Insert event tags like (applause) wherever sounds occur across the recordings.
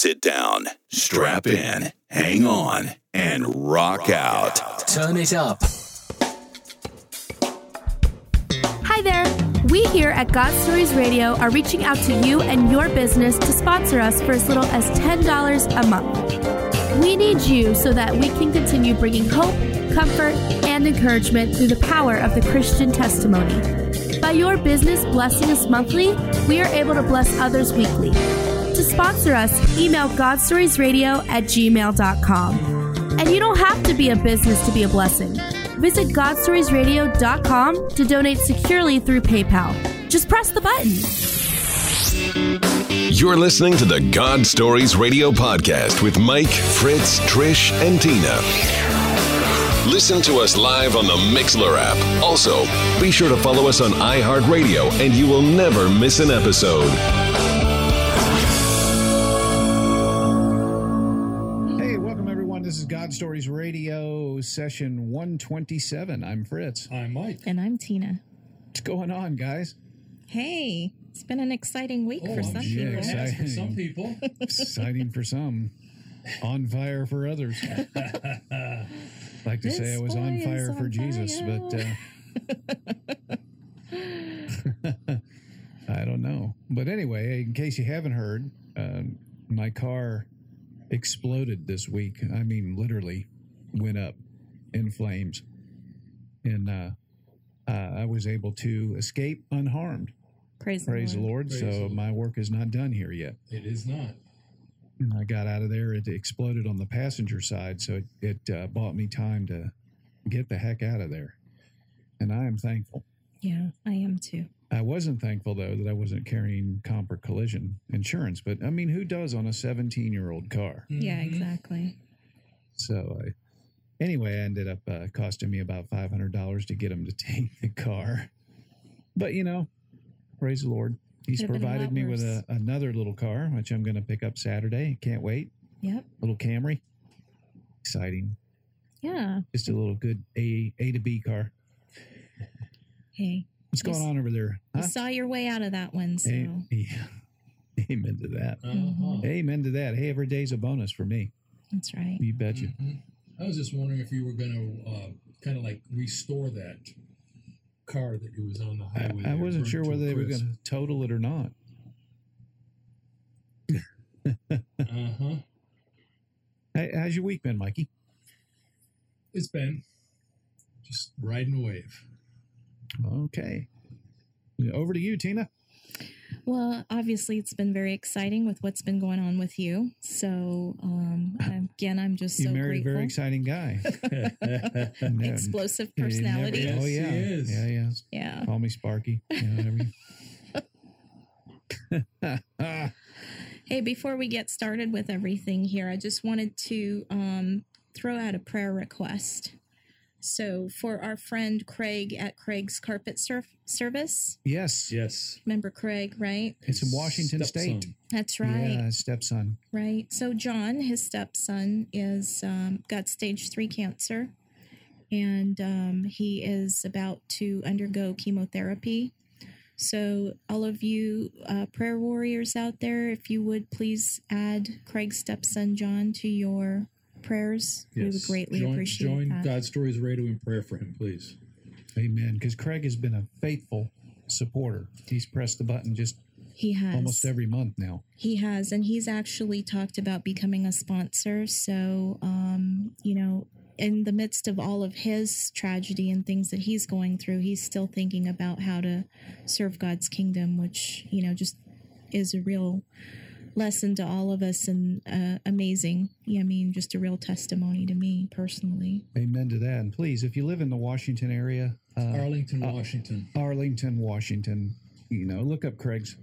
sit down, strap in, hang on, and rock out. Turn it up. Hi there. We here at God Stories Radio are reaching out to you and your business to sponsor us for as little as $10 a month. We need you so that we can continue bringing hope, comfort, and encouragement through the power of the Christian testimony. By your business blessing us monthly, we are able to bless others weekly. To sponsor us, email godstoriesradio at gmail.com. And you don't have to be a business to be a blessing. Visit godstoriesradio.com to donate securely through PayPal. Just press the button. You're listening to the God Stories Radio podcast with Mike, Fritz, Trish, and Tina. Listen to us live on the Mixlr app. Also, be sure to follow us on iHeartRadio and you will never miss an episode. Stories Radio, session 127. I'm Fritz. I'm Mike. And I'm Tina. What's going on, guys? Hey, it's been an exciting week Oh, for some sure people. it for Exciting. some people. (laughs) (laughs) Exciting for some, on fire for others. (laughs) like to say I was on fire is for on Jesus, but uh, I don't know. But anyway, in case you haven't heard, uh, my car exploded this week. I mean, literally went up in flames, and uh, uh, I was able to escape unharmed. Praise, Praise the Lord. Praise so the Lord. my work is not done here yet. It is not. And I got out of there. It exploded on the passenger side, so it, it uh, bought me time to get the heck out of there. And I am thankful. Yeah, I am too. I wasn't thankful though that I wasn't carrying comp or collision insurance. But I mean, who does on a 17 year old car? Yeah, exactly. So I, anyway, I ended up uh, costing me about five hundred dollars to get him to (laughs) take the car. But you know, praise the Lord, He's Could've been a provided me with a, another little car, which I'm going to pick up Saturday. Can't wait. Yep. Little Camry, exciting. Yeah. Just a little good A A to B car. Hey, What's going on over there? you Huh? saw your way out of that one, so A- (laughs) yeah. Amen to that. Uh-huh. Amen to that. Hey, every day's a bonus for me. that's right. You betcha. Mhm. I was just wondering if you were going to uh, kind of like restore that car that you was on the highway. I there, wasn't sure whether they were going to total it or not. Uh-huh. Hey, how's your week been, Mikey? It's been just riding a wave. Okay. Over to you, Tina. Well, obviously, it's been very exciting with what's been going on with you. So, um, again, I'm just You so married a very exciting guy. (laughs) Explosive you never- personality. Yes, oh he yeah, is. yeah, yeah. Yeah. Call me Sparky. Yeah, whatever you- (laughs) (laughs) Hey, before we get started with everything here, I just wanted to um, throw out a prayer request. So, for our friend Craig at Craig's Carpet Surf Service, yes, yes. remember Craig, right? it's in Washington State. That's right, Yeah, stepson. right. So, John, his stepson, is um, got stage three cancer, and um, he is about to undergo chemotherapy. So, all of you uh, prayer warriors out there, if you would please add Craig's stepson John to your prayers, we would greatly join, appreciate Join that. God Stories Radio in prayer for him, please. Amen. Because Craig has been a faithful supporter. He's pressed the button just He has almost every month now. He has, and he's actually talked about becoming a sponsor. So, um, you know, in the midst of all of his tragedy and things that he's going through, he's still thinking about how to serve God's kingdom, which, you know, just is a real lesson to all of us and uh, amazing. Yeah, I mean, just a real testimony to me personally. Amen to that. And please, if you live in the Washington area, uh, Arlington, Washington. Arlington, Washington, you know, look up Craig's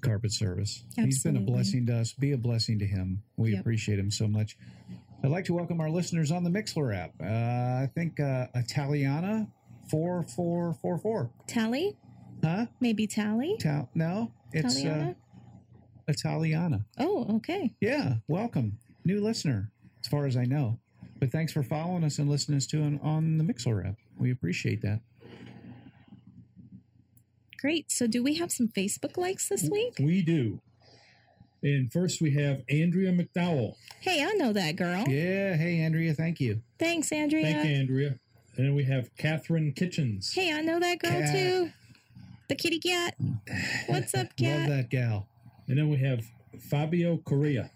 carpet service. He's been a blessing to us. Be a blessing to him. We Yep. appreciate him so much. I'd like to welcome our listeners on the Mixlr app. Uh, I think uh, Italiana four four four four. Tally? Huh? Maybe Tally? Tal- no, it's uh, Italiana? Oh, okay. Yeah, welcome, new listener, as far as I know. But thanks for following us and listening to us on the Mixlr app. We appreciate that. Great. So, do we have some Facebook likes this week? We do. And first we have Andrea McDowell. Hey, I know that girl. Yeah. Hey, Andrea. Thank you. Thanks, Andrea. Thank you, Andrea. And then we have Catherine Kitchens. Hey, I know that girl Cat. too. The kitty cat. What's up, cat? Love that gal. And then we have Fabio Correa.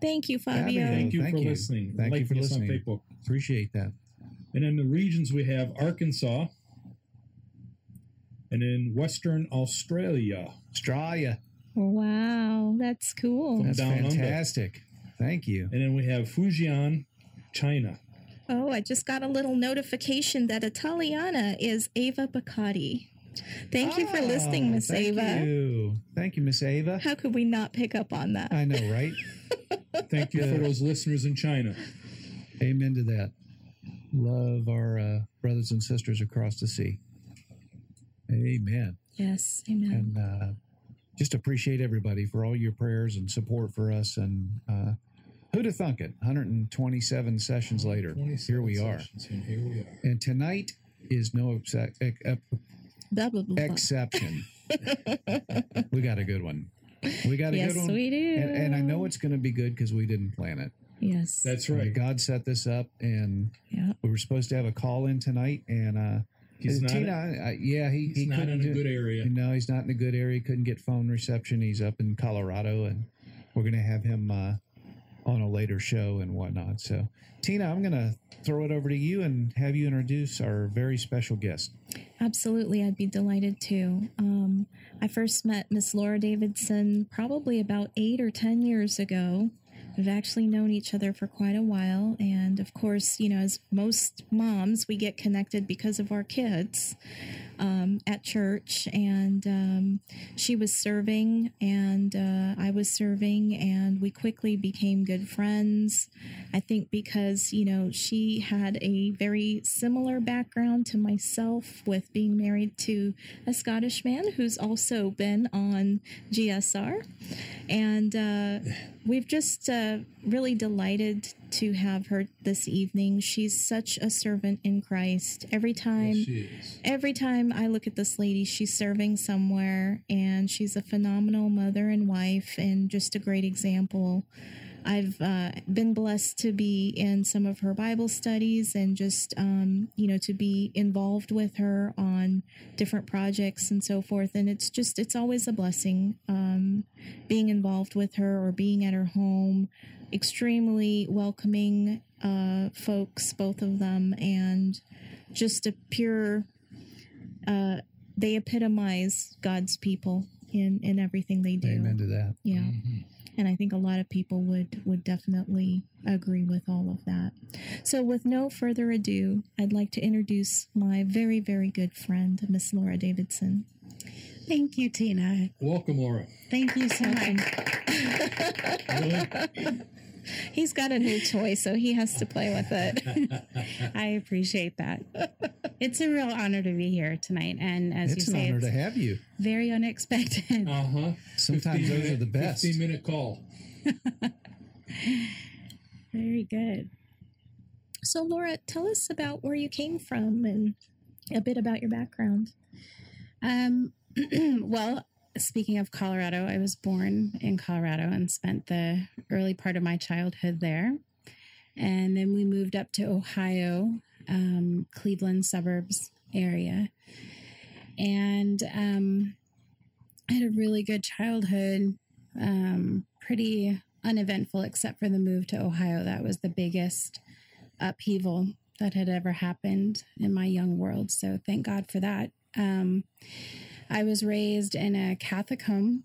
Thank you, Fabio. Fabio. Thank you Thank for you. listening. Thank you for listening. on Facebook. Appreciate that. And in the regions we have Arkansas. And in Western Australia. Australia. Wow, that's cool. That's Down under. fantastic. Thank you. And then we have Fujian, China. Oh, I just got a little notification that Italiana is Ava Bacotti. Thank you for listening, Oh, Miss thank Ava. You. Thank you, Miss Ava. How could we not pick up on that? I know, right? (laughs) Thank you for those listeners in China. Amen to that. Love our uh, brothers and sisters across the sea. Amen. Yes, amen. And uh, just appreciate everybody for all your prayers and support for us. And uh, who'd have thunk it? 127 sessions later, 27 here we are. And here we are. And tonight is no exce- ex- ex- Blah, blah, blah, blah. exception. (laughs) we got a good one. We got a Yes, good one. Yes, we do. And, and I know it's going to be good because we didn't plan it. Yes. That's I mean, right. God set this up, and yeah. we were supposed to have a call in tonight. And uh, He's not, Tina, I, yeah, he, he's he not couldn't in a do, good area. No, he's not in a good area. Couldn't get phone reception. He's up in Colorado, and we're going to have him uh, on a later show and whatnot. So, Tina, I'm going to throw it over to you and have you introduce our very special guest. Absolutely, I'd be delighted to. Um, I first met Miss Laura Davidson probably about eight or ten years ago. We've actually known each other for quite a while, and of course, you know, as most moms, we get connected because of our kids um, at church. And um, she was serving, and uh, I was serving, and we quickly became good friends. I think because, you know, she had a very similar background to myself with being married to a Scottish man who's also been on GSR. And uh, we've just uh, really delighted to have her this evening. She's such a servant in Christ. Every time. Yes. Every time I look at this lady, she's serving somewhere and she's a phenomenal mother and wife and just a great example. I've uh, been blessed to be in some of her Bible studies and just, um, you know, to be involved with her on different projects and so forth. And it's just, it's always a blessing um, being involved with her or being at her home. Extremely welcoming uh, folks, both of them, and just a pure uh, they epitomize God's people in in everything they do. Amen to that. Yeah, and I think a lot of people would would definitely agree with all of that. So, with no further ado, I'd like to introduce my very very good friend, Miss Laura Davidson. Thank you, Tina. Welcome, Laura. Thank you so much. (laughs) Really? (laughs) He's got a new toy, so he has to play with it. (laughs) I appreciate that. It's a real honor to be here tonight, and as It's you an honor it's to have you. very unexpected. Uh huh. Sometimes those are the best. 15 minute call. (laughs) very good. so, Laura, tell us about where you came from and a bit about your background. (clears throat) Um, (clears throat) well, speaking of Colorado, I was born in Colorado and spent the early part of my childhood there, and then we moved up to Ohio, um, Cleveland suburbs area, and um, I had a really good childhood. Um, pretty uneventful, except for the move to Ohio. That was the biggest upheaval that had ever happened in my young world. So thank God for that. Um, I was raised in a Catholic home,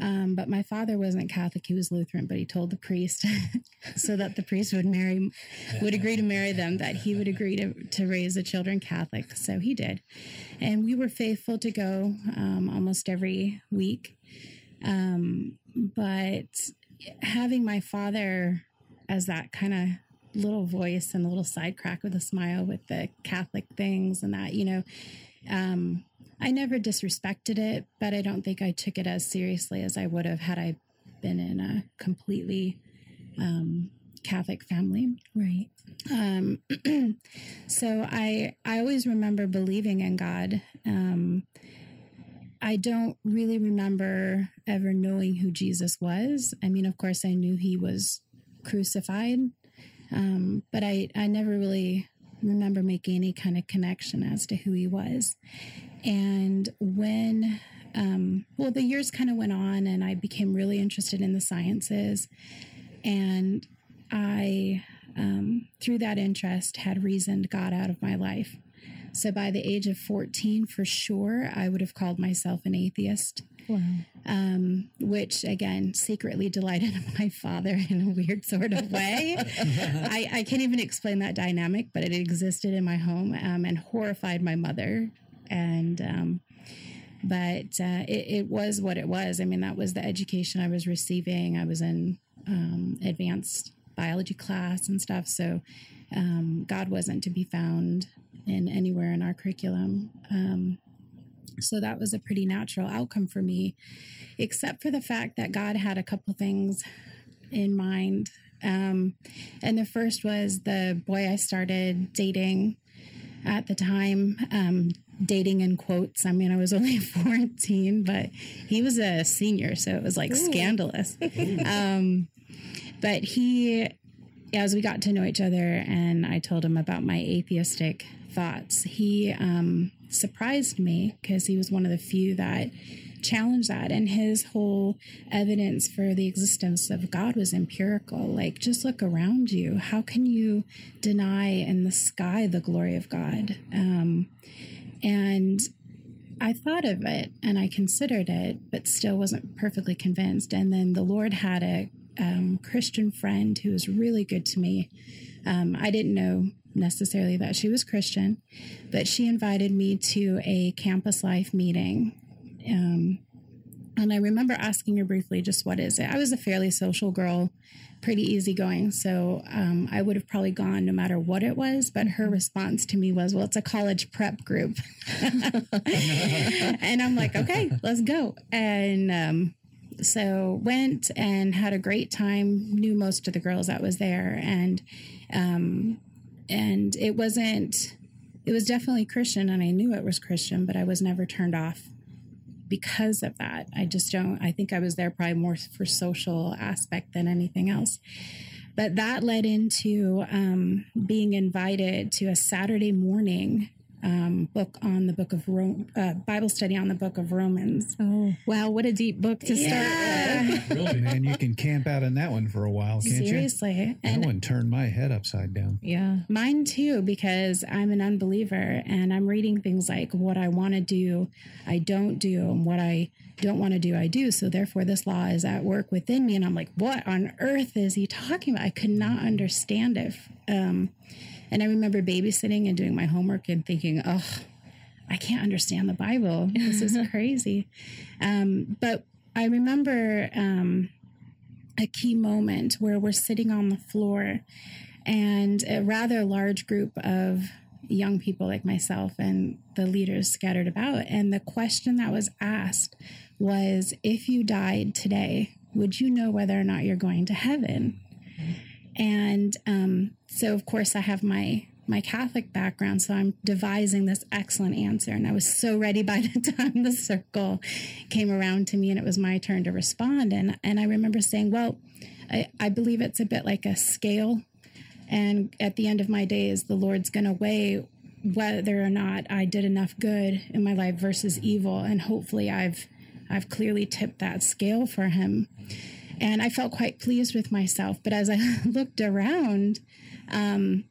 um, but my father wasn't Catholic; he was Lutheran. But he told the priest, (laughs) so that the priest would marry, would agree to marry them, that he would agree to to raise the children Catholic. So he did, and we were faithful to go um, almost every week. Um, but having my father as that kind of little voice and a little side crack with a smile with the Catholic things and that, you know, um, I never disrespected it, but I don't think I took it as seriously as I would have had I been in a completely um, Catholic family. Right. Um, (clears throat) so I I always remember believing in God. Um, I don't really remember ever knowing who Jesus was. I mean, of course, I knew he was crucified, um, but I, I never really remember making any kind of connection as to who he was. And when, um, well, the years kind of went on and I became really interested in the sciences. And I, um, through that interest, had reasoned God out of my life. So by the age of 14, for sure, I would have called myself an atheist. Wow. Um, which again secretly delighted my father in a weird sort of way. (laughs) I, I can't even explain that dynamic, but it existed in my home um, and horrified my mother. And um, but uh, it, it was what it was. I mean, that was the education I was receiving. I was in um, advanced biology class and stuff, so um, God wasn't to be found in anywhere in our curriculum. Um, so that was a pretty natural outcome for me, except for the fact that God had a couple things in mind. Um, and the first was the boy I started dating at the time, um, dating in quotes. I mean, I was only (laughs) 14, but he was a senior, so it was like scandalous. (laughs) um, but he, as we got to know each other and I told him about my atheistic thoughts, he um, surprised me because he was one of the few that challenged that. And his whole evidence for the existence of God was empirical. Like, just look around you. How can you deny in the sky the glory of God? Um, and I thought of it and I considered it, but still wasn't perfectly convinced. And then the Lord had a um, Christian friend who was really good to me. Um, I didn't know necessarily that she was Christian, but she invited me to a campus life meeting. Um, and I remember asking her briefly, just what is it? I was a fairly social girl, pretty easygoing. So um, I would have probably gone no matter what it was. But her response to me was, well, it's a college prep group. (laughs) (laughs) and I'm like, okay, let's go. And um, so went and had a great time, knew most of the girls that was there. And, um, and it wasn't, it was definitely Christian and I knew it was Christian, but I was never turned off because of that. I just don't, I think I was there probably more for social aspect than anything else. But that led into um, being invited to a Saturday morning um, book on the book of Rome, uh, Bible study on the book of Romans. Oh, wow. What a deep book to start with. (laughs) Really? Man, you can camp out in that one for a while, can't Seriously. you? And that one turned my head upside down. Yeah. Mine too, because I'm an unbeliever and I'm reading things like what I want to do, I don't do, and what I don't want to do, I do. So therefore, this law is at work within me. And I'm like, what on earth is he talking about? I could not understand it. Um, and I remember babysitting and doing my homework and thinking, oh, I can't understand the Bible. (laughs) This is crazy. Um, but I remember um, a key moment where we're sitting on the floor and a rather large group of young people like myself and the leaders scattered about. And the question that was asked was if you died today, would you know whether or not you're going to heaven? And um, so, of course, I have my my Catholic background, so I'm devising this excellent answer. And I was so ready by (laughs) the time the circle came around to me and it was my turn to respond. And and I remember saying, "Well, I, I believe it's a bit like a scale, and at the end of my days, the Lord's going to weigh." whether or not I did enough good in my life versus evil and hopefully I've I've clearly tipped that scale for him and I felt quite pleased with myself. But as I (laughs) looked around, um,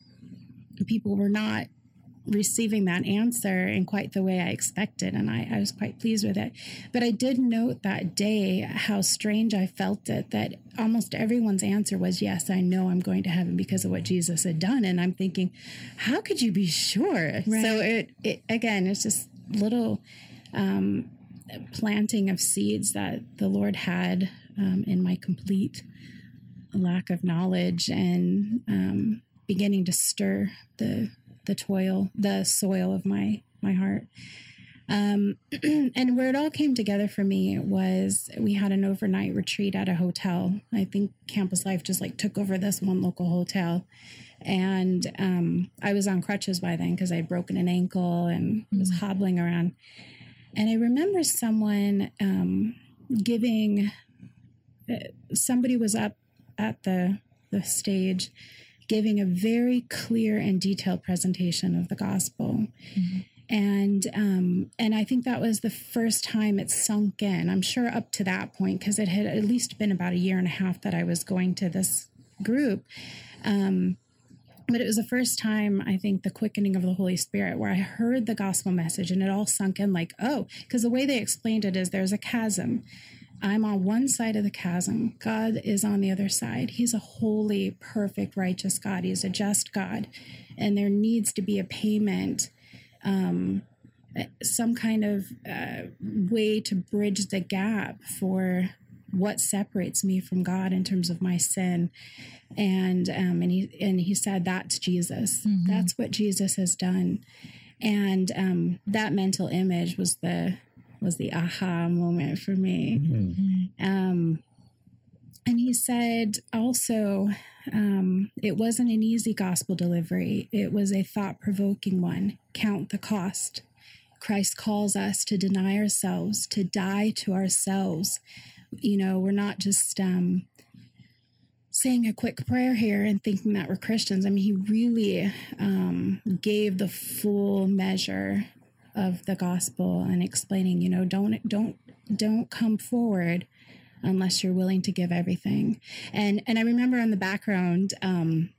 people were not receiving that answer in quite the way I expected, and I, I was quite pleased with it. But I did note that day how strange I felt it that almost everyone's answer was, Yes, I know I'm going to heaven because of what Jesus had done. And I'm thinking, How could you be sure? So it, it again, it's just little um, planting of seeds that the Lord had um, in my complete lack of knowledge and um, beginning to stir the the toil, the soil of my my heart. Um, (clears throat) and where it all came together for me was we had an overnight retreat at a hotel. I think Campus Life just like took over this one local hotel. And um, I was on crutches by then because I'd broken an ankle and was hobbling around. And I remember someone um, giving, uh, somebody was up at the, the stage giving a very clear and detailed presentation of the gospel. And um, and I think that was the first time it sunk in. I'm sure up to that point, because it had at least been about a year and a half that I was going to this group. Um, but it was the first time I think the quickening of the Holy Spirit where I heard the gospel message and it all sunk in like, oh, because the way they explained it is there's a chasm. I'm on one side of the chasm. God is on the other side. He's a holy, perfect, righteous God. He's a just God. And there needs to be a payment, um, some kind of uh, way to bridge the gap for what separates me from God in terms of my sin. And um, and he and he said that's Jesus. That's what Jesus has done. And um, that mental image was the was the aha moment for me. Um, and he said also, um, it wasn't an easy gospel delivery. It was a thought provoking one. Count the cost. Christ calls us to deny ourselves, to die to ourselves. You know, we're not just um, saying a quick prayer here and thinking that we're Christians. I mean, he really um, gave the full measure of the gospel and explaining, you know, don't don't don't come forward unless you're willing to give everything. And and I remember in the background, um,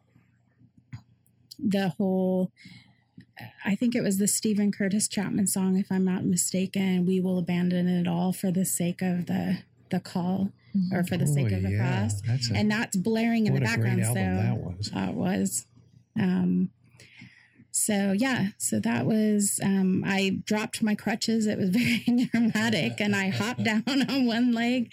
the whole. I think it was the Steven Curtis Chapman song, if I'm not mistaken. We will abandon it all for the sake of the the call, or for the sake Boy, of the yeah, cross, that's a- and that's blaring in what the a great background. album so that was. uh, was. Um, so yeah, so that was. Um, I dropped my crutches. It was (laughs) very dramatic, and I hopped (laughs) down on one leg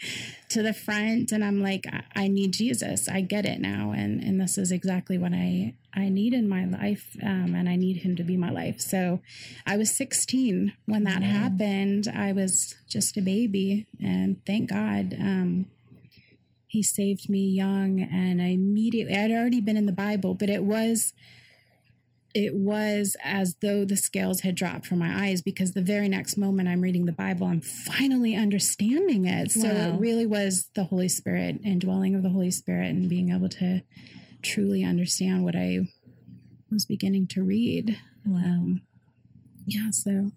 to the front, and I'm like, I, I need Jesus. I get it now, and and this is exactly what I I need in my life, um, and I need Him to be my life. So, I was 16 when that happened. I was just a baby, and thank God. Um, he saved me young and I immediately I'd already been in the Bible, but it was it was as though the scales had dropped from my eyes because the very next moment I'm reading the Bible, I'm finally understanding it. So Wow. it really was the Holy Spirit, and dwelling of the Holy Spirit, and being able to truly understand what I was beginning to read. Um, yeah, so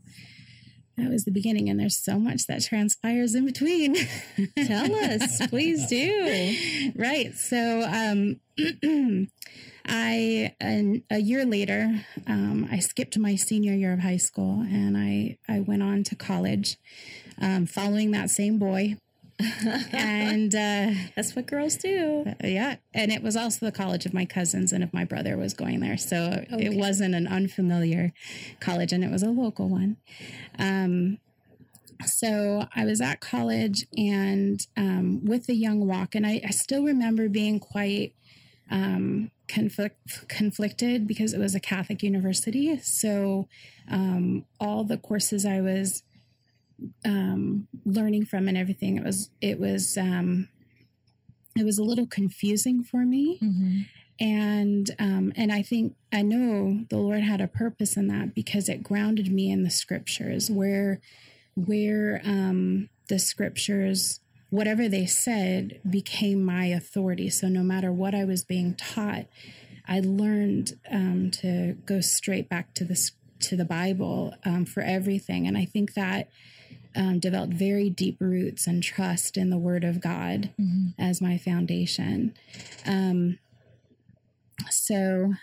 that was the beginning, and there's so much that transpires in between. (laughs) Tell us, please do. right. So, um, (clears throat) I an, a year later, um, I skipped my senior year of high school, and I I went on to college, um, following that same boy. And uh, That's what girls do. yeah, and it was also the college of my cousins and if my brother was going there, so Okay. it wasn't an unfamiliar college, and it was a local one. Um, so I was at college and um, with the young walk, and I, I still remember being quite um, conflict, conflicted because it was a Catholic university. So um, all the courses I was um, learning from and everything, it was it was um, it was a little confusing for me and um, and I think I know the Lord had a purpose in that because it grounded me in the scriptures, where where um, the scriptures, whatever they said, became my authority. So no matter what I was being taught, I learned um, to go straight back to the s- to the Bible um, for everything, and I think that. Um, developed very deep roots and trust in the Word of God as my foundation. Um, so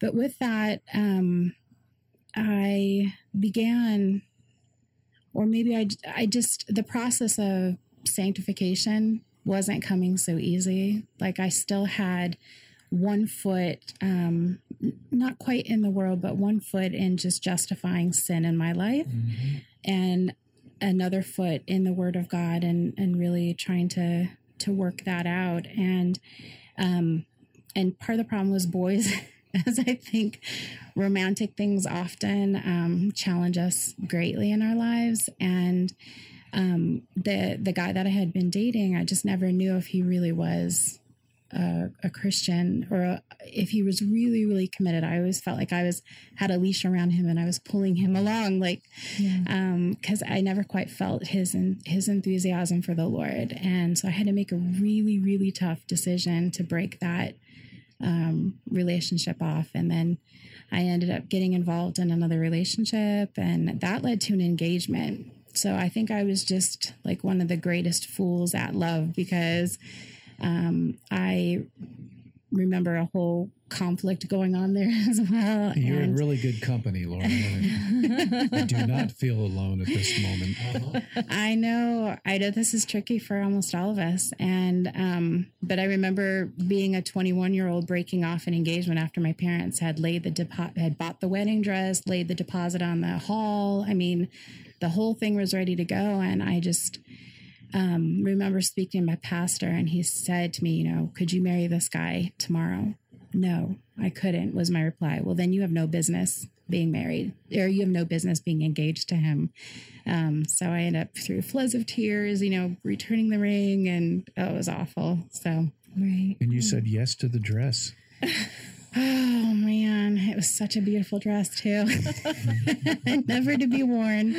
but with that um i began or maybe i i just the process of sanctification wasn't coming so easy. Like i still had one foot um not quite in the world but one foot in just justifying sin in my life and another foot in the word of god and and really trying to to work that out. And um and part of the problem was boys (laughs) as i think romantic things often um, challenge us greatly in our lives. And um, the the guy that i had been dating i just never knew if he really was a, a Christian or a, if he was really, really committed, I always felt like I was had a leash around him and I was pulling him along, like, because I never quite felt his his enthusiasm for the Lord, and so I had to make a really, really tough decision to break that um, relationship off, and then I ended up getting involved in another relationship, and that led to an engagement. So I think I was just like one of the greatest fools at love because um, I remember a whole conflict going on there (laughs) as well. You're in really good company, Laura. (laughs) I do not feel alone at this moment. Uh-huh. (laughs) I know, I know this is tricky for almost all of us. And, um, but I remember being a 21 year old breaking off an engagement after my parents had laid the deposit, had bought the wedding dress, laid the deposit on the hall. I mean, the whole thing was ready to go. And I just, um, remember speaking to my pastor and he said to me, you know, could you marry this guy tomorrow? No, I couldn't, was my reply. Well, then you have no business being married or you have no business being engaged to him. Um, so I ended up through floods of tears, you know, returning the ring and oh, it was awful. So, Right. And you said yes to the dress. (laughs) oh man, it was such a beautiful dress too. (laughs) Never to be worn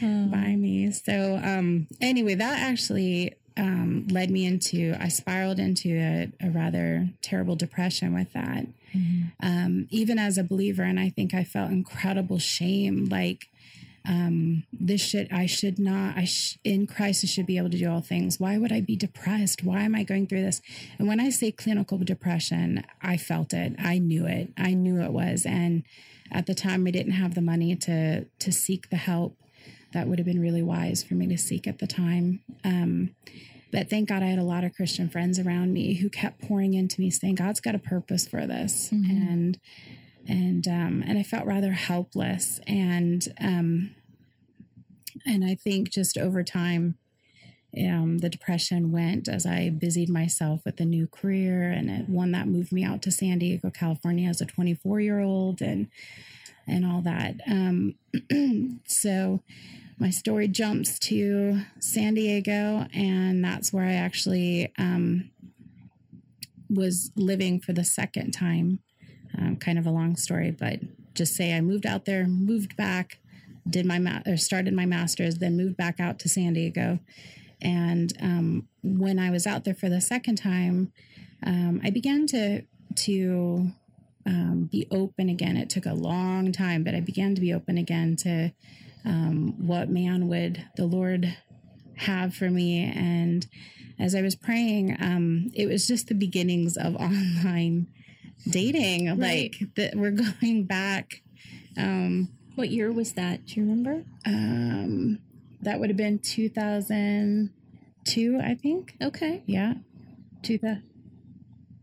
by me. So, um, anyway, that actually um, led me into, I spiraled into a, a rather terrible depression with that. Um, even as a believer, and I think I felt incredible shame. Like, um, this should, I should not, I, sh- in Christ, I should be able to do all things. Why would I be depressed? Why am I going through this? And when I say clinical depression, I felt it. I knew it. I knew it was. And at the time, I didn't have the money to, to seek the help that would have been really wise for me to seek at the time. Um, but thank God I had a lot of Christian friends around me who kept pouring into me saying, God's got a purpose for this. And, and, um, and I felt rather helpless. And, um, and I think just over time, um, the depression went as I busied myself with a new career and one that moved me out to San Diego, California as a 24 year old and, and all that. Um, (clears throat) so my story jumps to San Diego, and that's where I actually um, was living for the second time. Um, kind of a long story, but just say I moved out there, moved back, did my ma- or started my master's, then moved back out to San Diego. And um, when I was out there for the second time, um, I began to to um, be open again. It took a long time, but I began to be open again to um, what man would the Lord have for me. And as I was praying, um, it was just the beginnings of (laughs) online dating. Like that, we're (laughs) going back. Um, What year was that? Do you remember? um, that would have been 2002, I think. Okay. Yeah, two thou-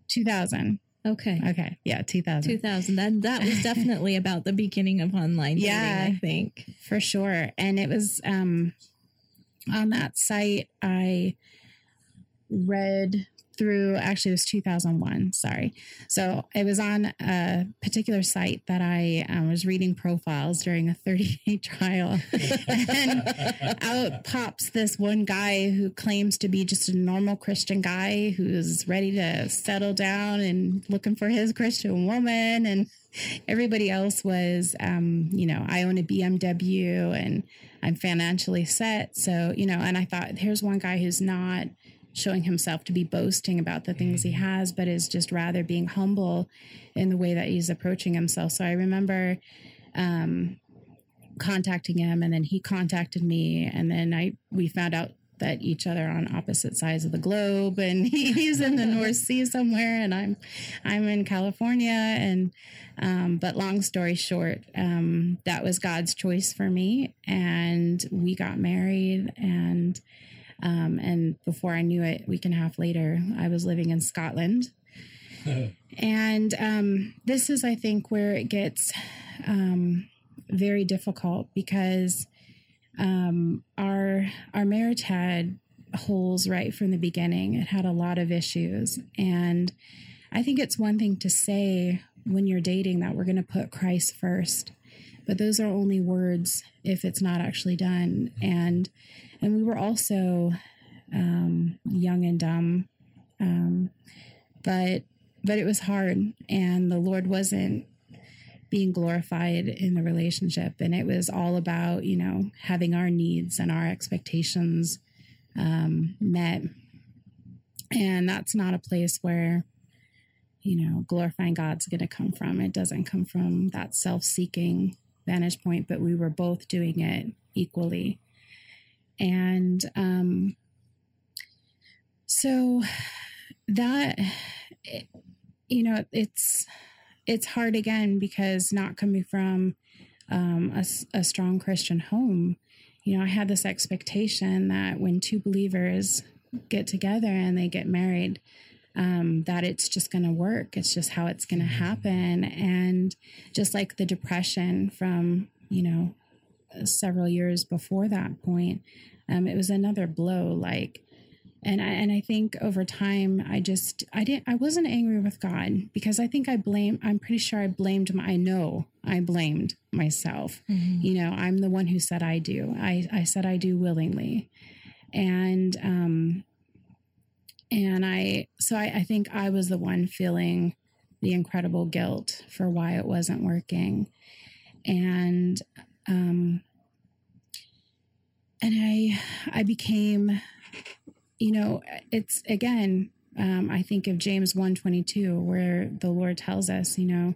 2000. Okay. Okay, yeah, 2000. 2000. That that was definitely (laughs) about the beginning of online dating, Yeah. I think. for sure and it was um on that site i read through actually it was 2001 sorry. So it was on a particular site that i um, was reading profiles during a 30 day (laughs) trial. And out pops this one guy who claims to be just a normal christian guy who's ready to settle down and looking for his christian woman. And everybody else was um, you know i own a bmw and i'm financially set. So you know and i thought here's one guy who's not showing himself to be boasting about the things he has but is just rather being humble in the way that he's approaching himself. So i remember um, contacting him and then he contacted me and then i we found out that each other on opposite sides of the globe and (laughs) he's in the north sea somewhere and i'm i'm in california and um, but long story short um, that was god's choice for me and we got married and um, and before i knew it a week and a half later i was living in scotland. (laughs) And um, this is i think where it gets um, very difficult because um, our our marriage had holes right from the beginning. It had a lot of issues, and I think it's one thing to say when you're dating that we're going to put Christ first, but those are only words if it's not actually done. And and we were also um, young and dumb. Um, but but it was hard and the lord wasn't being glorified in the relationship and it was all about you know having our needs and our expectations um, met and that's not a place where you know glorifying god's going to come from it doesn't come from that self-seeking vantage point but we were both doing it equally. And um so that you know it's it's hard again because not coming from um, a, a strong christian home you know i had this expectation that when two believers get together and they get married um, that it's just going to work it's just how it's going to happen and just like the depression from you know several years before that point um, it was another blow like and I, and I think over time I just I didn't I wasn't angry with God because I think I blame I'm pretty sure I blamed my I know I blamed myself. You know, I'm the one who said I do. I I said I do willingly. And um and I so I, I think I was the one feeling the incredible guilt for why it wasn't working. And um and I I became you know it's again um, i think of james 122 where the lord tells us you know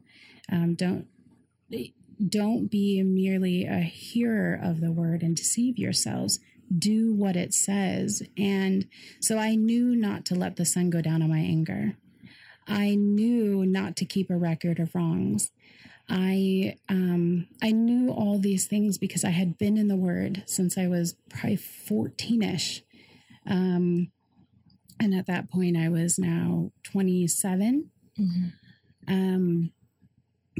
um, don't don't be merely a hearer of the word and deceive yourselves do what it says. And so i knew not to let the sun go down on my anger. I knew not to keep a record of wrongs. I um, I knew all these things because I had been in the Word since I was probably fourteen ish, um, and at that point, I was now 27. Um,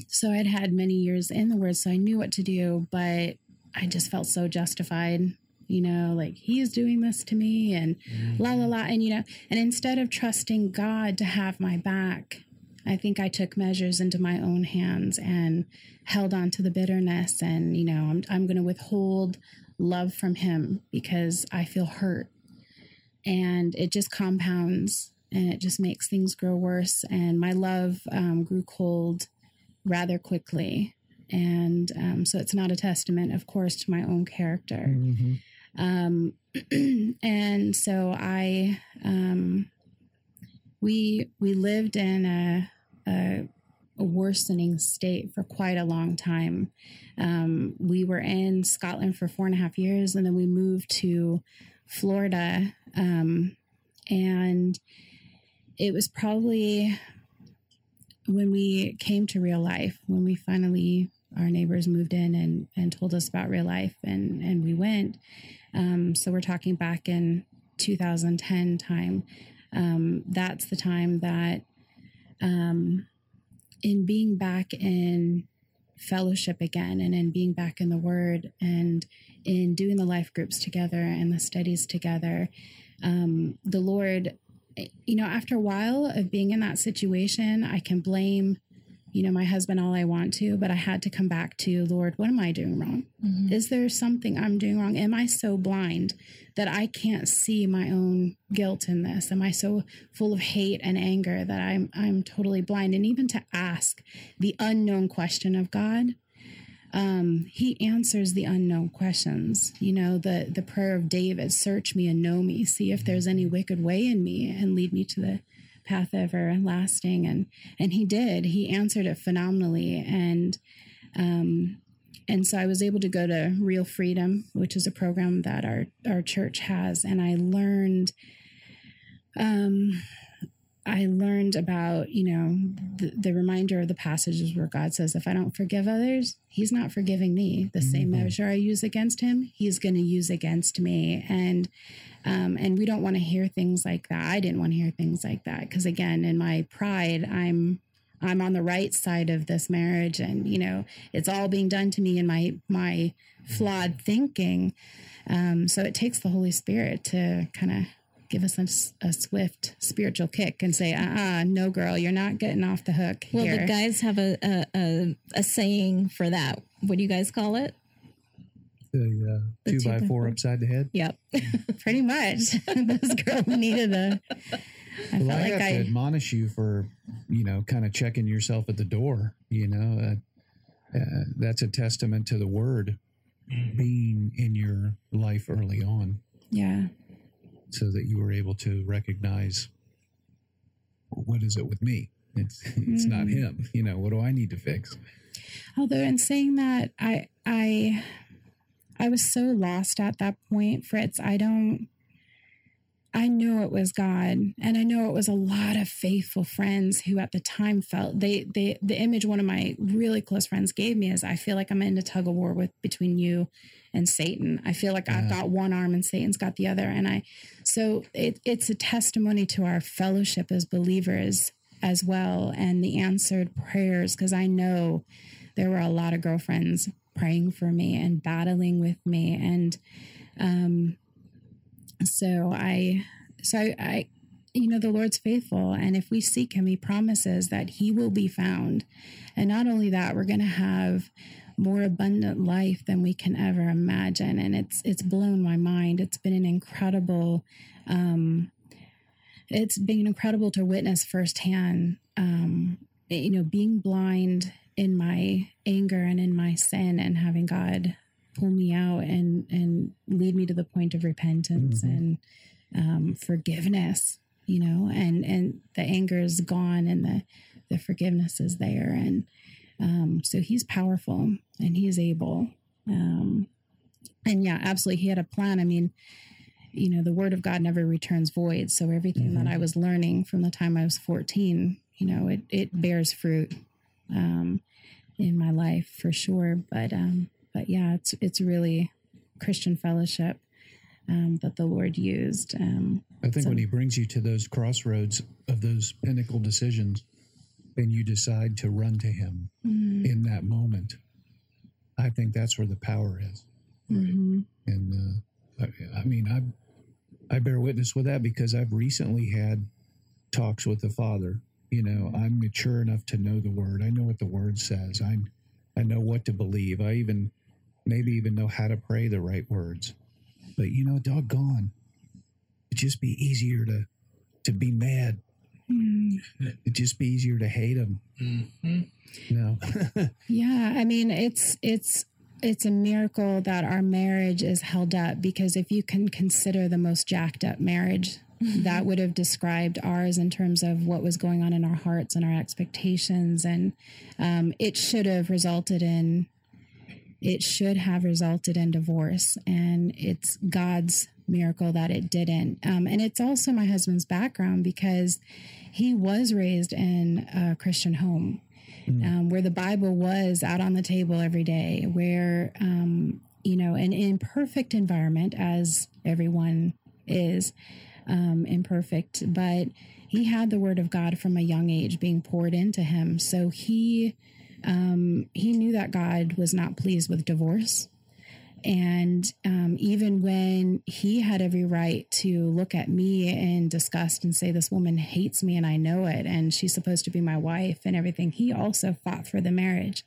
so I'd had many years in the Word, so I knew what to do, but I just felt so justified, you know, like He is doing this to me and la la la. And, you know, and instead of trusting God to have my back, I think I took measures into my own hands and held on to the bitterness. And, you know, I'm, I'm going to withhold love from Him because I feel hurt and it just compounds and it just makes things grow worse. And my love um, grew cold rather quickly. And um, so it's not a testament, of course, to my own character. Mhm. Um, (clears throat) and so I, um, we we lived in a, a, a worsening state for quite a long time. Um, we were in Scotland for four and a half years, and then we moved to Florida, um, and it was probably when we came to real life when we finally our neighbors moved in and and told us about real life and and we went um, so we're talking back in 2010 time. Um, that's the time that um, in being back in fellowship again and in being back in the word and in doing the life groups together and the studies together um, the lord you know after a while of being in that situation i can blame you know my husband all i want to but i had to come back to lord what am i doing wrong? Is there something i'm doing wrong? Am i so blind that i can't see my own guilt in this? Am i so full of hate and anger that i'm i'm totally blind? And even to ask the unknown question of god um, he answers the unknown questions. You know, the the prayer of David, search me and know me, see if there's any wicked way in me and lead me to the path everlasting. And and he did. He answered it phenomenally. And um and so I was able to go to Real Freedom, which is a program that our our church has, and I learned um I learned about, you know, the, the reminder of the passages where God says, if I don't forgive others, he's not forgiving me. The same measure I use against him, he's going to use against me. And, um, and we don't want to hear things like that. I didn't want to hear things like that. Cause again, in my pride, I'm, I'm on the right side of this marriage and, you know, it's all being done to me in my, my flawed thinking. Um, so it takes the Holy Spirit to kind of give us a swift spiritual kick and say, uh uh no, girl, you're not getting off the hook Well, here. the guys have a, a a a saying for that. What do you guys call it? The, uh, The two two by by four four. upside the head. Yep. (laughs) Pretty much. (laughs) this girl needed a I well, felt I like have I to admonish you for, you know, kind of checking yourself at the door. You know, uh, uh, that's a testament to the word being in your life early on, yeah. So that you were able to recognize what is it with me. It's it's not Mhm. him. You know, what do I need to fix? Although in saying that, I I I was so lost at that point, Fritz. I don't I know it was God, and I know it was a lot of faithful friends who at the time felt they they the image one of my really close friends gave me is I feel like I'm in a tug of war with between you and Satan. I feel like I've got one arm and Satan's got the other, and I so it, it's a testimony to our fellowship as believers as well, and the answered prayers because I know there were a lot of girlfriends praying for me and battling with me. And um so i so I, I you know the lord's faithful. And if we seek him he promises that he will be found. And not only that we're going to have more abundant life than we can ever imagine. And it's it's blown my mind. It's been an incredible um it's been incredible to witness firsthand um you know being blind in my anger and in my sin and having God pull me out and and lead me to the point of repentance Mhm. and um, forgiveness you know and and the anger is gone and the the forgiveness is there. And um, so he's powerful and he's able um, and yeah absolutely he had a plan i mean you know the word of god never returns void so everything that Mhm. i was learning from the time i was 14 you know it it bears fruit um, in my life for sure. But um, but yeah, it's it's really Christian fellowship um, that the Lord used. Um, I think So- when he brings you to those crossroads of those pinnacle decisions, and you decide to run to him in that moment, I think that's where the power is. mhm. And uh, I, I mean, I I bear witness with that because I've recently had talks with the Father. You know, I'm mature enough to know the Word. I know what the Word says. I I know what to believe. I even maybe even know how to pray the right words. But you know, doggone, it'd just be easier to to be mad. Mm. It'd just be easier to hate him. Mhm. No, (laughs) Yeah, I mean it's it's it's a miracle that our marriage is held up because if you can consider the most jacked up marriage that would have described ours in terms of what was going on in our hearts and our expectations and um, it should have resulted in it should have resulted in divorce and it's god's miracle that it didn't um, and it's also my husband's background because he was raised in a christian home um, where the Bible was out on the table every day, where, um, you know, an imperfect environment, as everyone is um, imperfect, but he had the Word of God from a young age being poured into him. So he, um, he knew that God was not pleased with divorce. And um, even when he had every right to look at me in disgust and say, This woman hates me and I know it, and she's supposed to be my wife and everything, he also fought for the marriage.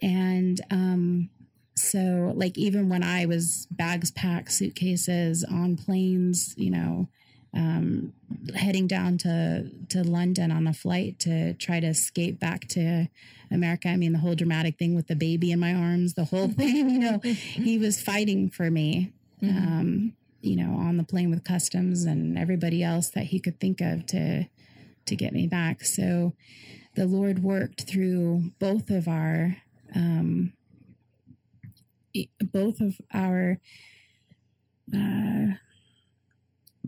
And um, so, like, even when I was bags packed, suitcases on planes, you know, um, heading down to to London on a flight to try to escape back to America. I mean, the whole dramatic thing with the baby in my arms, the whole (laughs) thing. You know, he was fighting for me. Um, you know, on the plane with customs and everybody else that he could think of to to get me back. So the Lord worked through both of our um, both of our uh,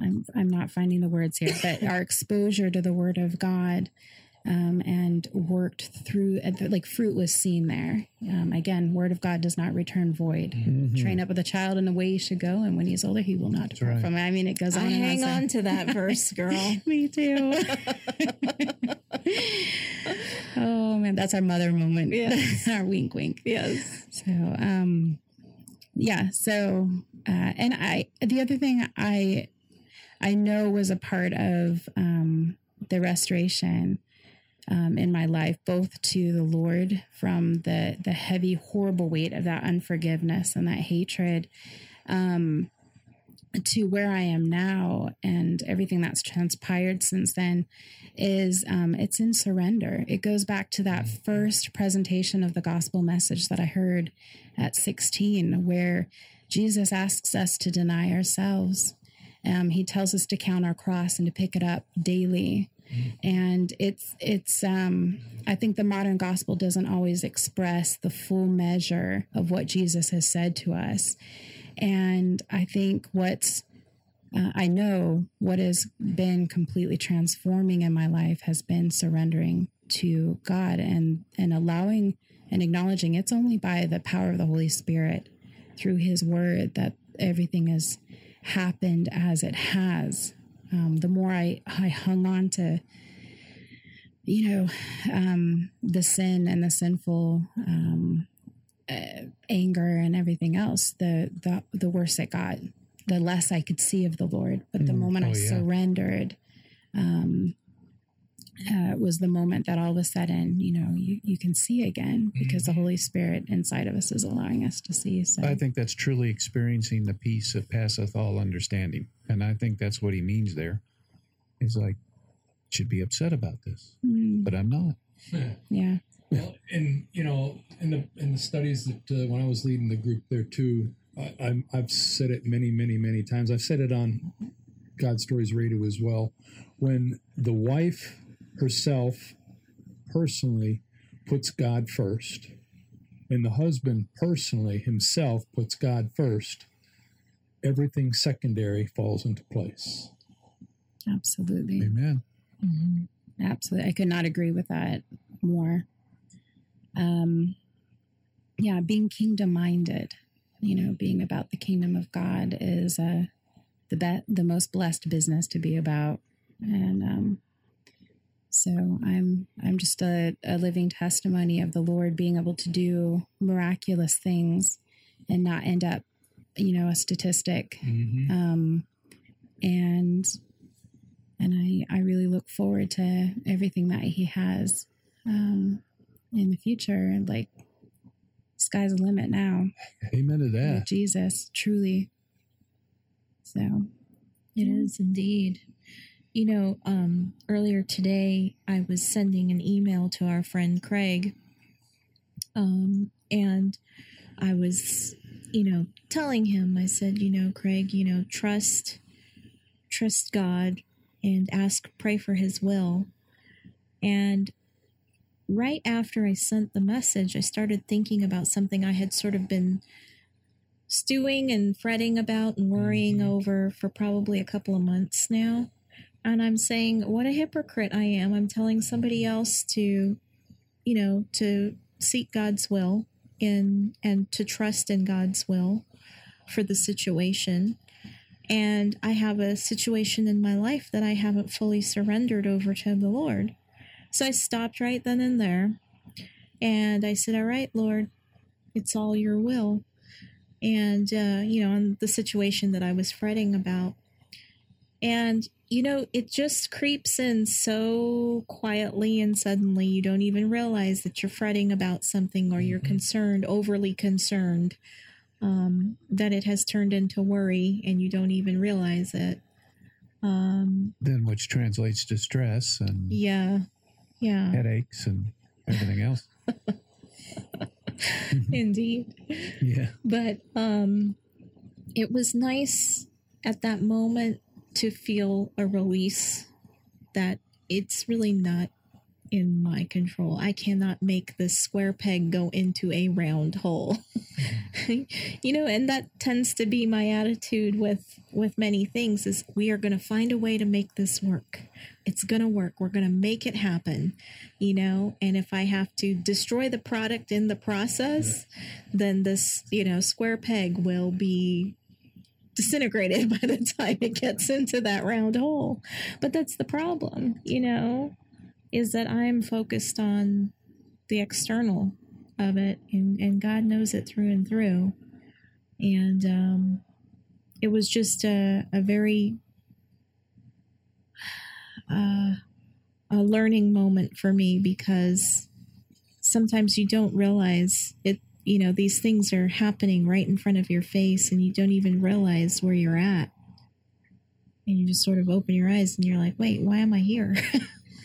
I'm I'm not finding the words here, but our exposure to the Word of God, um, and worked through like fruit was seen there. Um, again, Word of God does not return void. Train up with a child in the way he should go, and when he's older, he will not depart right. from it. I mean, it goes on. I and hang so- on to that (laughs) verse, girl. (laughs) Me too. (laughs) oh man, that's our mother moment. Yes. our wink, wink. yes. So, um, yeah. So, uh, and I, the other thing I, I know was a part of um, the restoration um, in my life, both to the Lord from the the heavy, horrible weight of that unforgiveness and that hatred. Um, to where I am now and everything that's transpired since then is um, it's in surrender. It goes back to that first presentation of the gospel message that I heard at 16, where Jesus asks us to deny ourselves. Um, he tells us to count our cross and to pick it up daily. And it's it's um, I think the modern gospel doesn't always express the full measure of what Jesus has said to us. And I think what's uh, I know what has been completely transforming in my life has been surrendering to God and and allowing and acknowledging it's only by the power of the Holy Spirit through His Word that everything has happened as it has. Um, the more I, I hung on to, you know, um, the sin and the sinful um, uh, anger and everything else, the, the the worse it got. The less I could see of the Lord. But the Mm. moment Oh, I yeah. surrendered, um, uh, was the moment that all of a sudden, you know, you, you can see again because the Holy Spirit inside of us is allowing us to see. So I think that's truly experiencing the peace that passeth all understanding. And I think that's what he means there. He's like, should be upset about this, Mm, but I'm not. yeah. Well, and you know, in the in the studies that uh, when I was leading the group there too, I, I'm, I've said it many, many, many times. I've said it on God Stories Radio as well. When the wife herself personally puts God first, and the husband personally himself puts God first, everything secondary falls into place. Absolutely. Amen. Absolutely. I could not agree with that more. Um, yeah, being kingdom minded, you know, being about the kingdom of God is uh, the be- the most blessed business to be about. And um, so I'm I'm just a, a living testimony of the Lord being able to do miraculous things and not end up, you know, a statistic. Mhm. Um, and and I, I really look forward to everything that he has um, in the future. Like, sky's the limit now Amen to with that. Jesus, truly. So, It is indeed. You know, um, earlier today, I was sending an email to our friend Craig, um, and I was, you know, telling him, I said, you know, Craig, you know, trust, trust God, and ask, pray for His will. And right after I sent the message, I started thinking about something I had sort of been stewing and fretting about and worrying over for probably a couple of months now. And I'm saying, what a hypocrite I am. I'm telling somebody else to, you know, to seek God's will and and to trust in God's will for the situation. And I have a situation in my life that I haven't fully surrendered over to the Lord. So I stopped right then and there. And I said, All right, Lord, it's all your will and uh, you know, on the situation that I was fretting about. And you know, it just creeps in so quietly and suddenly you don't even realize that you're fretting about something or you're concerned, overly concerned, um, that it has turned into worry and you don't even realize it. Um, Then, which translates to stress and yeah, yeah, headaches and everything else. (laughs) indeed. Yeah. but um it was nice at that moment to feel a release that it's really not in my control. I cannot make this square peg go into a round hole. (laughs) you know, and that tends to be my attitude with with many things is we are going to find a way to make this work. It's going to work. We're going to make it happen, you know, and if I have to destroy the product in the process, then this, you know, square peg will be disintegrated (laughs) by the time it gets into that round hole. But that's the problem, you know, is that I'm focused on the external of it and, and God knows it through and through. And um, it was just a, a very uh, a learning moment for me because sometimes you don't realize it you know these things are happening right in front of your face and you don't even realize where you're at and you just sort of open your eyes and you're like, wait, why am I here?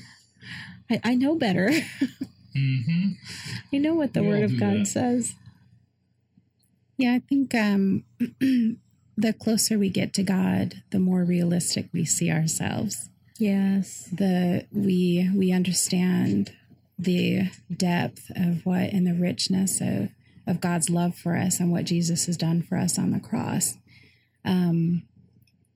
(laughs) I, I know better. (laughs) Mm-hmm. I know what the We all Word of God that. says. Yeah, I think um, (clears throat) the closer we get to God, the more realistic we see ourselves. Yes. The we we understand the depth of what and the richness of of God's love for us and what Jesus has done for us on the cross. Um,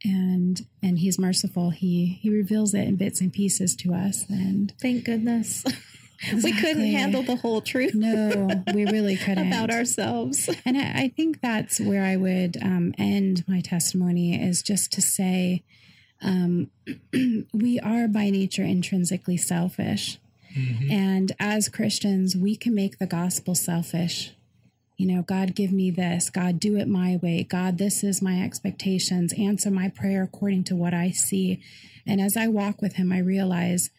and and He's merciful. He He reveals it in bits and pieces to us. And Thank goodness. (laughs) we couldn't handle the whole truth no, we really (laughs) couldn't about ourselves. (laughs) And I, I think that's where I would um, end my testimony is just to say um, (clears throat) we are by nature intrinsically selfish. And as Christians, we can make the gospel selfish. You know, God, give me this. God, do it my way. God, this is my expectations. Answer my prayer according to what I see. And as I walk with Him, I realize,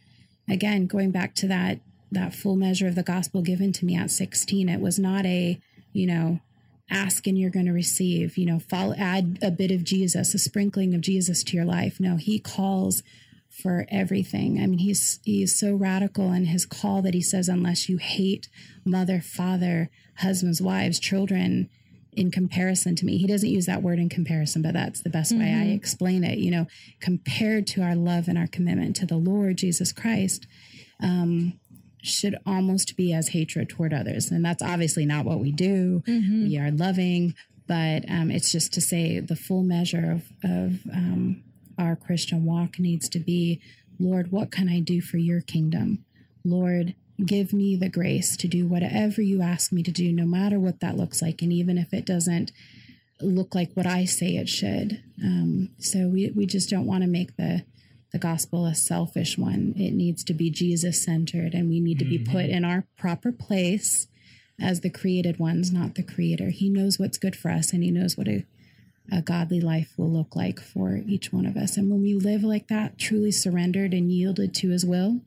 again, going back to that that full measure of the gospel given to me at 16, it was not a, you know, ask and you're going to receive, you know, follow, add a bit of Jesus, a sprinkling of Jesus to your life. No, He calls for everything. I mean, he's he's so radical in his call that he says, unless you hate mother, father, husbands, wives, children, in comparison to me. He doesn't use that word in comparison, but that's the best way I explain it. You know, compared to our love and our commitment to the Lord Jesus Christ, um, should almost be as hatred toward others. And that's obviously not what we do. We are loving, but um, it's just to say the full measure of, of um, our Christian walk needs to be Lord, what can I do for your kingdom? Lord, give me the grace to do whatever you ask me to do, no matter what that looks like. And even if it doesn't look like what I say it should. Um, so we, we just don't want to make the, the gospel a selfish one. It needs to be Jesus centered, and we need to be put in our proper place as the created ones, not the creator. He knows what's good for us, and He knows what a, a godly life will look like for each one of us. And when we live like that, truly surrendered and yielded to His will,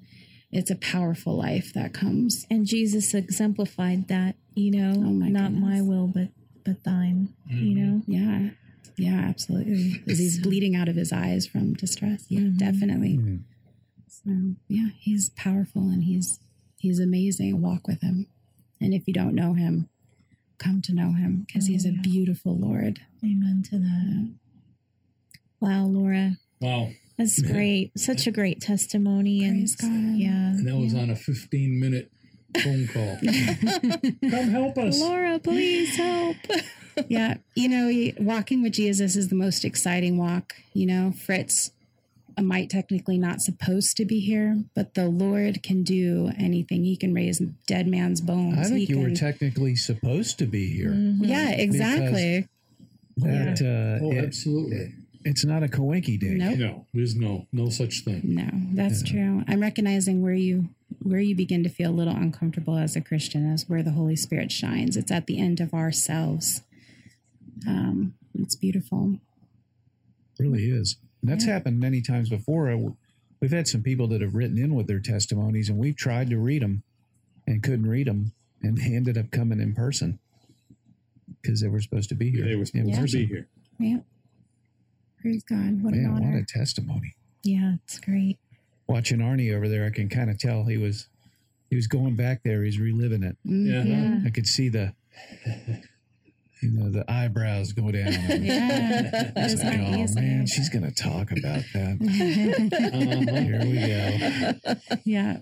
it's a powerful life that comes. And Jesus exemplified that, you know, Oh my not my will, but but thine. You mm-hmm. know, Yeah. Yeah, absolutely. As he's bleeding out of his eyes from distress. Yeah, mm-hmm. definitely. Mm-hmm. So yeah, he's powerful and he's he's amazing. Walk with him. And if you don't know him, come to know him because he's a beautiful Lord. amen to that. Wow, Laura, Wow. that's great. Such a great testimony, Praise and God. yeah, And that was on a 15 minute phone call. (laughs) Come help us. Laura, please help. (laughs) yeah, you know, walking with Jesus is the most exciting walk. You know, Fritz uh, might technically not supposed to be here, but the Lord can do anything. He can raise dead man's bones. I think he you were technically supposed to be here. Yeah, exactly. That uh, Oh, it- absolutely. it's not a coinky dink. Nope. No, there's no no such thing. No, that's true. I'm recognizing where you where you begin to feel a little uncomfortable as a Christian is where the Holy Spirit shines. It's at the end of ourselves. Um, it's beautiful. It really is. And that's happened many times before. Uh, We've had some people that have written in with their testimonies, and we've tried to read them and couldn't read them, and they (laughs) ended up coming in person because they were supposed to be here. They were in supposed to be here. Yeah. Praise God. What an Man, what a testimony! Yeah, it's great. Watching Arnie over there, I can kind of tell he was he was going back there. He's reliving it. Yeah. Yeah. I could see the you know the eyebrows go down. (laughs) Yeah. It's It's like, oh man, she's going to talk about that. Uh-huh. (laughs) Here we go. yeah,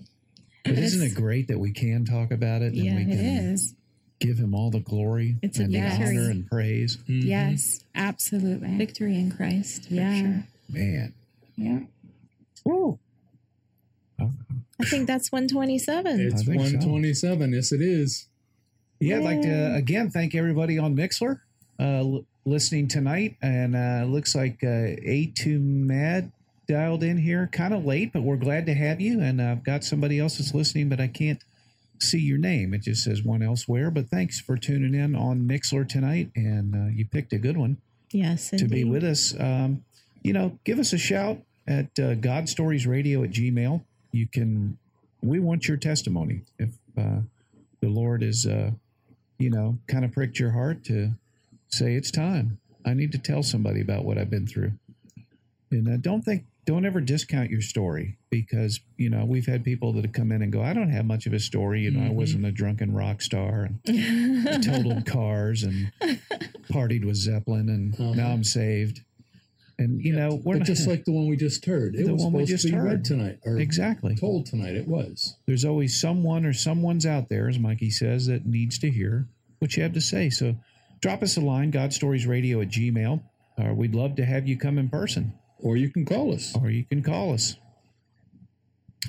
But isn't it great that we can talk about it Yeah, and we can is. give him all the glory It's and the victory. honor and praise? Mhm. Yes, absolutely. Victory in Christ. for Yeah. sure. Man. Yeah. Woo. I think that's 127. It's I think so. 127. Yes, it is. Yeah, I'd like to again thank everybody on Mixlr uh, l- listening tonight. And uh, looks like uh, A2 Mad dialed in here kind of late, but we're glad to have you. And I've got somebody else that's listening, but I can't see your name. It just says one elsewhere. But thanks for tuning in on Mixlr tonight. And uh, you picked a good one. yes, to be with us. Um, you know, give us a shout at uh, God Stories Radio at Gmail. You can. We want your testimony. If uh, the Lord is, uh, you know, kind of pricked your heart to say it's time. I need to tell somebody about what I've been through. And uh, don't think, don't ever discount your story because you know we've had people that have come in and go, I don't have much of a story. You know, I Mhm. wasn't a drunken rock star and totaled (laughs) cars and partied with Zeppelin, and Uh-huh. now I'm saved. And you know, we're but not just like the one we just heard, it The was one we supposed just to be heard. read tonight or exactly. told tonight. It was. There's always someone or someone's out there, as Mikey says, that needs to hear what you have to say. So drop us a line, godstoriesradio at gmail. Or we'd love to have you come in person. Or you can call us. Or you can call us.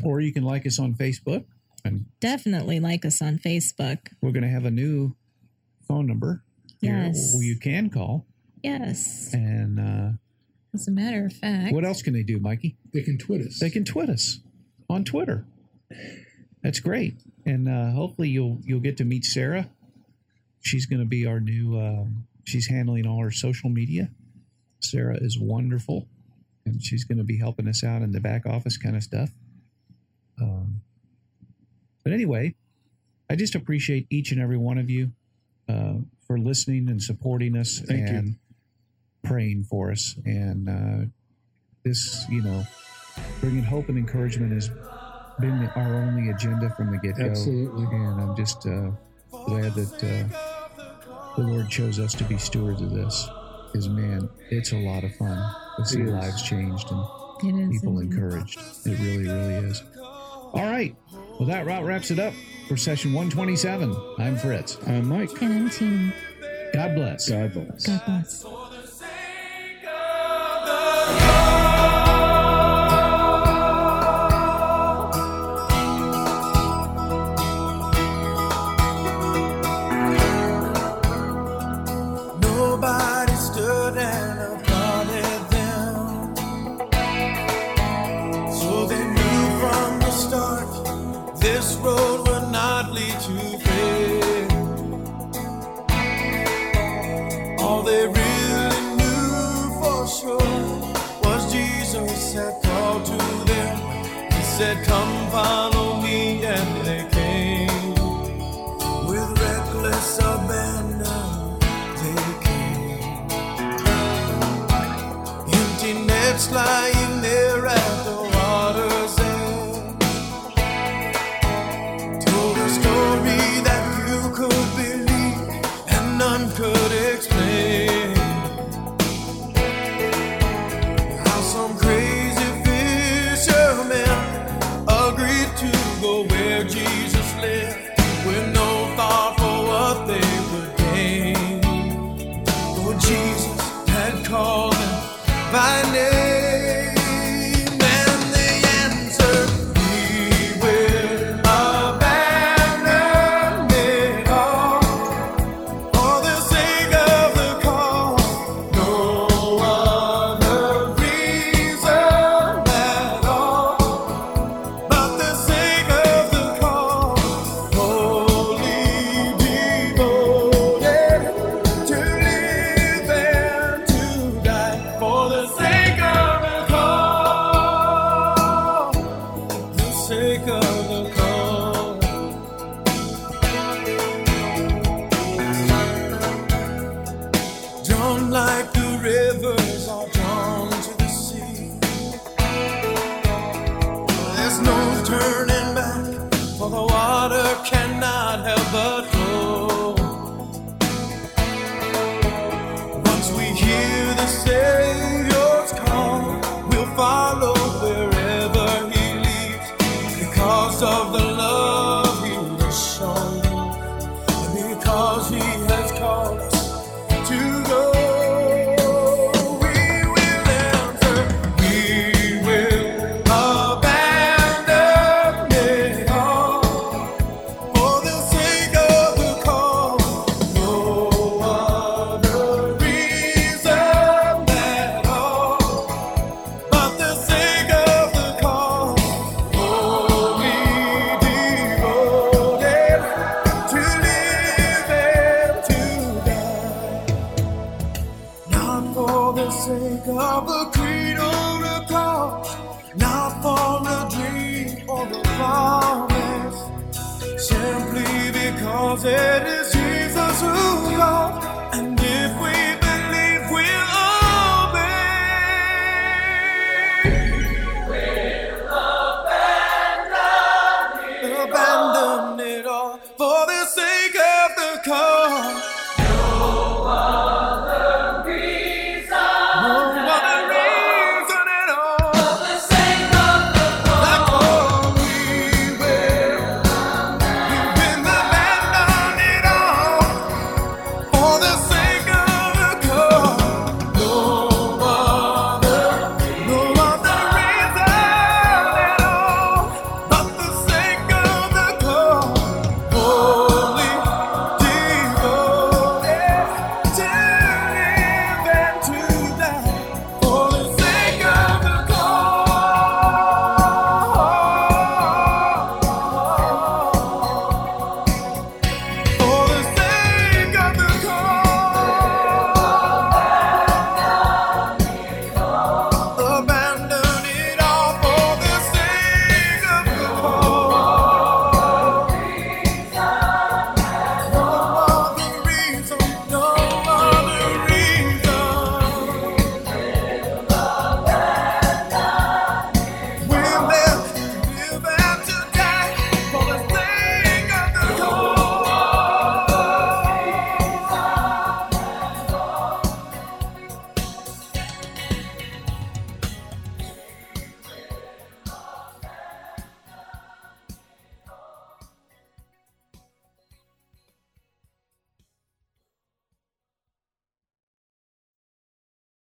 Or you can like us on Facebook. And Definitely like us on Facebook. we're going to have a new phone number Yes. where you can call. Yes. And uh, As a matter of fact, what else can they do, Mikey? They can tweet us. They can tweet us on Twitter. That's great, and uh, hopefully you'll you'll get to meet Sarah. She's going to be our new. Um, she's handling all our social media. Sarah is wonderful, and she's going to be helping us out in the back office kind of stuff. Um, but anyway, I just appreciate each and every one of you uh, for listening and supporting us Thank you. And praying for us. And uh, this, you know, bringing hope and encouragement has been our only agenda from the get go. Absolutely. And I'm just uh, glad that uh, the Lord chose us to be stewards of this. Because, man, it's a lot of fun to see lives changed and people indeed. encouraged. It really, really is. All right. Well, that route wraps it up for session 127. I'm Fritz. I'm Mike. And I'm Tina. God bless. God bless. God bless. for this.